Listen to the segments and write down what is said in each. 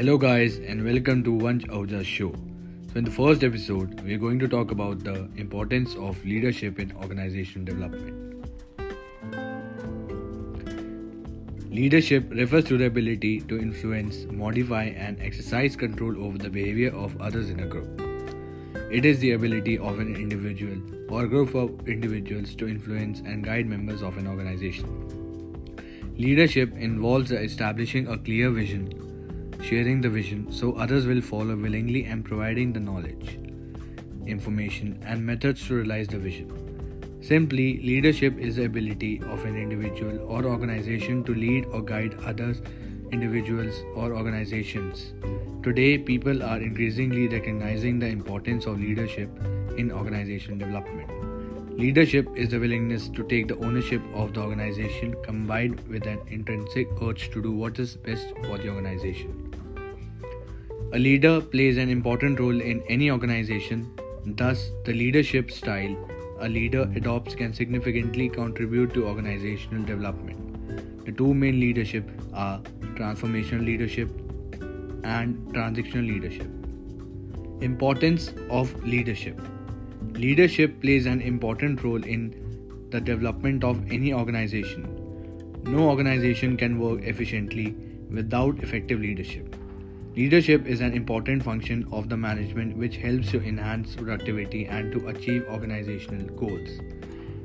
Hello, guys, and welcome to Vansh Ahuja's show. So, in the first episode, we're going to talk about the importance of leadership in organization development. Leadership refers to the ability to influence, modify, and exercise control over the behavior of others in a group. It is the ability of an individual or group of individuals to influence and guide members of an organization. Leadership involves establishing a clear vision sharing the vision so others will follow willingly and providing the knowledge, information, and methods to realize the vision. Simply, leadership is the ability of an individual or organization to lead or guide others, individuals, or organizations. Today, people are increasingly recognizing the importance of leadership in organization development. Leadership is the willingness to take the ownership of the organization combined with an intrinsic urge to do what is best for the organization. A leader plays an important role in any organization, thus, the leadership style a leader adopts can significantly contribute to organizational development. The two main leadership are transformational leadership and transitional leadership. Importance of leadership Leadership plays an important role in the development of any organization. No organization can work efficiently without effective leadership. Leadership is an important function of the management which helps to enhance productivity and to achieve organizational goals.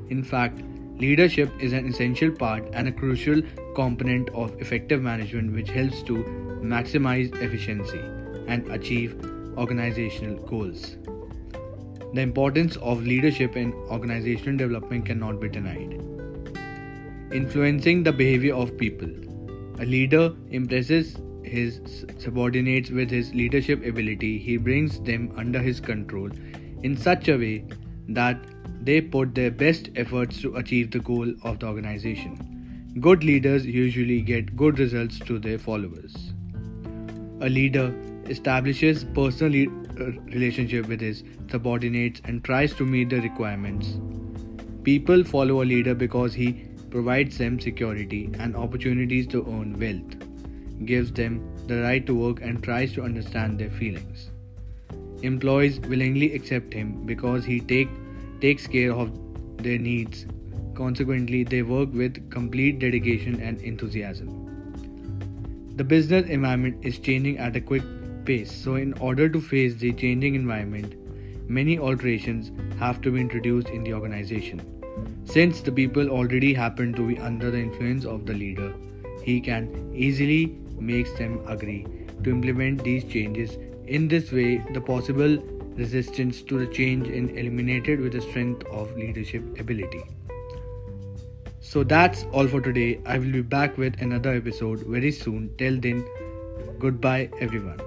In fact, leadership is an essential part and a crucial component of effective management which helps to maximize efficiency and achieve organizational goals. The importance of leadership in organizational development cannot be denied. Influencing the behavior of people. A leader impresses his subordinates with his leadership ability, he brings them under his control in such a way that they put their best efforts to achieve the goal of the organization. Good leaders usually get good results to their followers. A leader establishes personal relationship with his subordinates and tries to meet the requirements. People follow a leader because he provides them security and opportunities to earn wealth gives them the right to work and tries to understand their feelings. Employees willingly accept him because he take, takes care of their needs. Consequently, they work with complete dedication and enthusiasm. The business environment is changing at a quick pace, so, in order to face the changing environment, many alterations have to be introduced in the organization. Since the people already happen to be under the influence of the leader, he can easily makes them agree to implement these changes. In this way, the possible resistance to the change is eliminated with the strength of leadership ability. So that's all for today. I will be back with another episode very soon. Till then, goodbye everyone.